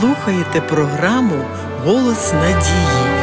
слухаєте програму Голос надії.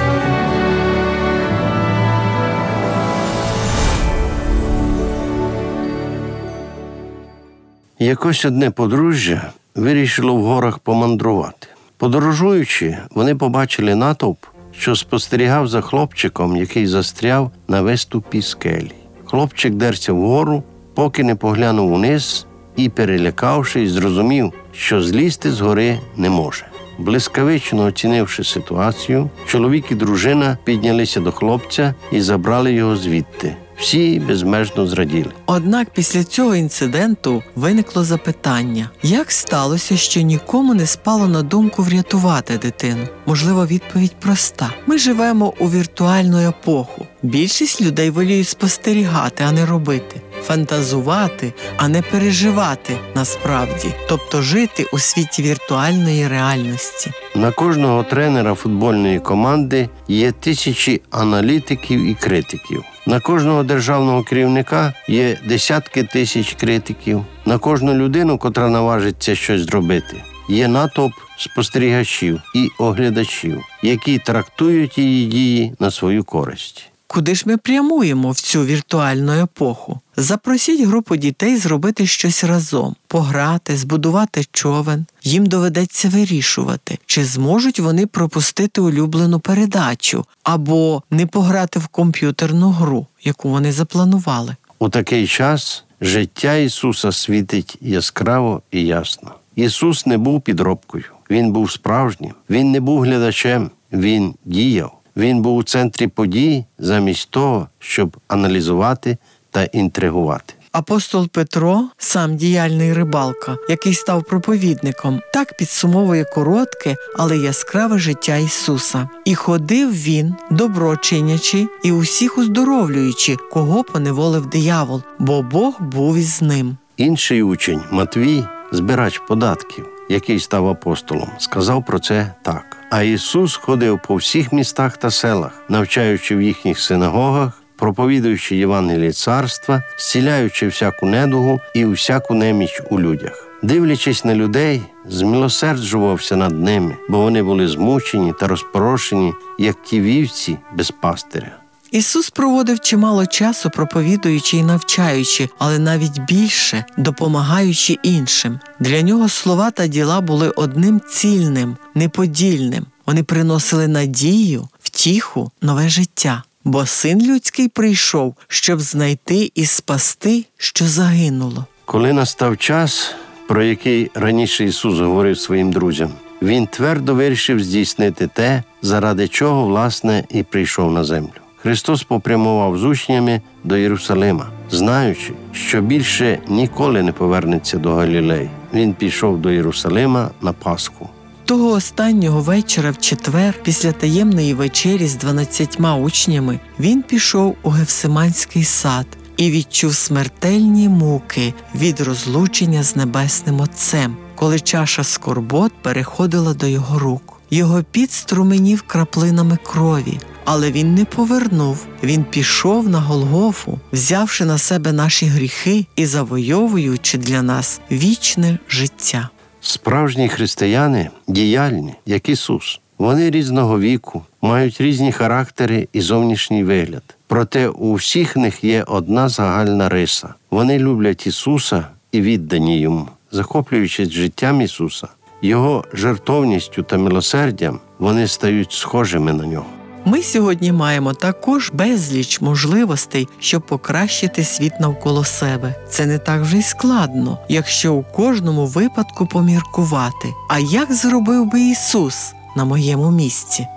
Якось одне подружжя вирішило в горах помандрувати. Подорожуючи, вони побачили натовп, що спостерігав за хлопчиком, який застряв на виступі скелі. Хлопчик дерся вгору, поки не поглянув униз і, перелякавшись, зрозумів, що злізти з гори не може. Блискавично оцінивши ситуацію, чоловік і дружина піднялися до хлопця і забрали його звідти. Всі безмежно зраділи. Однак після цього інциденту виникло запитання: як сталося, що нікому не спало на думку врятувати дитину? Можливо, відповідь проста: ми живемо у віртуальну епоху. Більшість людей воліють спостерігати, а не робити, фантазувати, а не переживати насправді, тобто жити у світі віртуальної реальності. На кожного тренера футбольної команди є тисячі аналітиків і критиків. На кожного державного керівника є десятки тисяч критиків. На кожну людину, котра наважиться щось зробити, є натовп спостерігачів і оглядачів, які трактують її дії на свою користь. Куди ж ми прямуємо в цю віртуальну епоху? Запросіть групу дітей зробити щось разом, пограти, збудувати човен. Їм доведеться вирішувати, чи зможуть вони пропустити улюблену передачу або не пограти в комп'ютерну гру, яку вони запланували. У такий час життя Ісуса світить яскраво і ясно. Ісус не був підробкою, Він був справжнім, Він не був глядачем, Він діяв. Він був у центрі подій замість того, щоб аналізувати та інтригувати. Апостол Петро, сам діяльний рибалка, який став проповідником, так підсумовує коротке, але яскраве життя Ісуса. І ходив він, добро чинячи і усіх уздоровлюючи, кого поневолив диявол, бо Бог був із ним. Інший учень Матвій, збирач податків, який став апостолом, сказав про це так. А Ісус ходив по всіх містах та селах, навчаючи в їхніх синагогах, проповідуючи Євангеліє царства, зціляючи всяку недугу і всяку неміч у людях. Дивлячись на людей, змилосерджувався над ними, бо вони були змучені та розпорошені, як ті вівці без пастиря. Ісус проводив чимало часу, проповідуючи і навчаючи, але навіть більше допомагаючи іншим. Для нього слова та діла були одним цільним, неподільним. Вони приносили надію, втіху, нове життя. Бо син людський прийшов, щоб знайти і спасти, що загинуло. Коли настав час, про який раніше Ісус говорив своїм друзям, Він твердо вирішив здійснити те, заради чого, власне, і прийшов на землю. Христос попрямував з учнями до Єрусалима, знаючи, що більше ніколи не повернеться до Галілеї. Він пішов до Єрусалима на Пасху. Того останнього вечора, в четвер, після таємної вечері з дванадцятьма учнями, він пішов у Гевсиманський сад і відчув смертельні муки від розлучення з небесним Отцем, коли чаша скорбот переходила до його рук. Його під струменів краплинами крові, але він не повернув. Він пішов на Голгофу, взявши на себе наші гріхи і завойовуючи для нас вічне життя. Справжні християни діяльні, як Ісус. Вони різного віку, мають різні характери і зовнішній вигляд. Проте у всіх них є одна загальна риса. Вони люблять Ісуса і віддані йому, захоплюючись життям Ісуса, Його жертовністю та милосердям, вони стають схожими на нього. Ми сьогодні маємо також безліч можливостей, щоб покращити світ навколо себе. Це не так вже й складно, якщо у кожному випадку поміркувати. А як зробив би Ісус на моєму місці?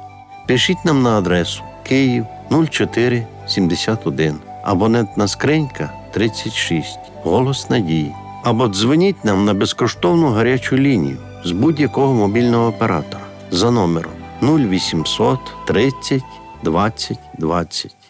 Пишіть нам на адресу Київ 0471, абонентна скринька 36, голос надії. Або дзвоніть нам на безкоштовну гарячу лінію з будь-якого мобільного оператора за номером 0800 30 20 20.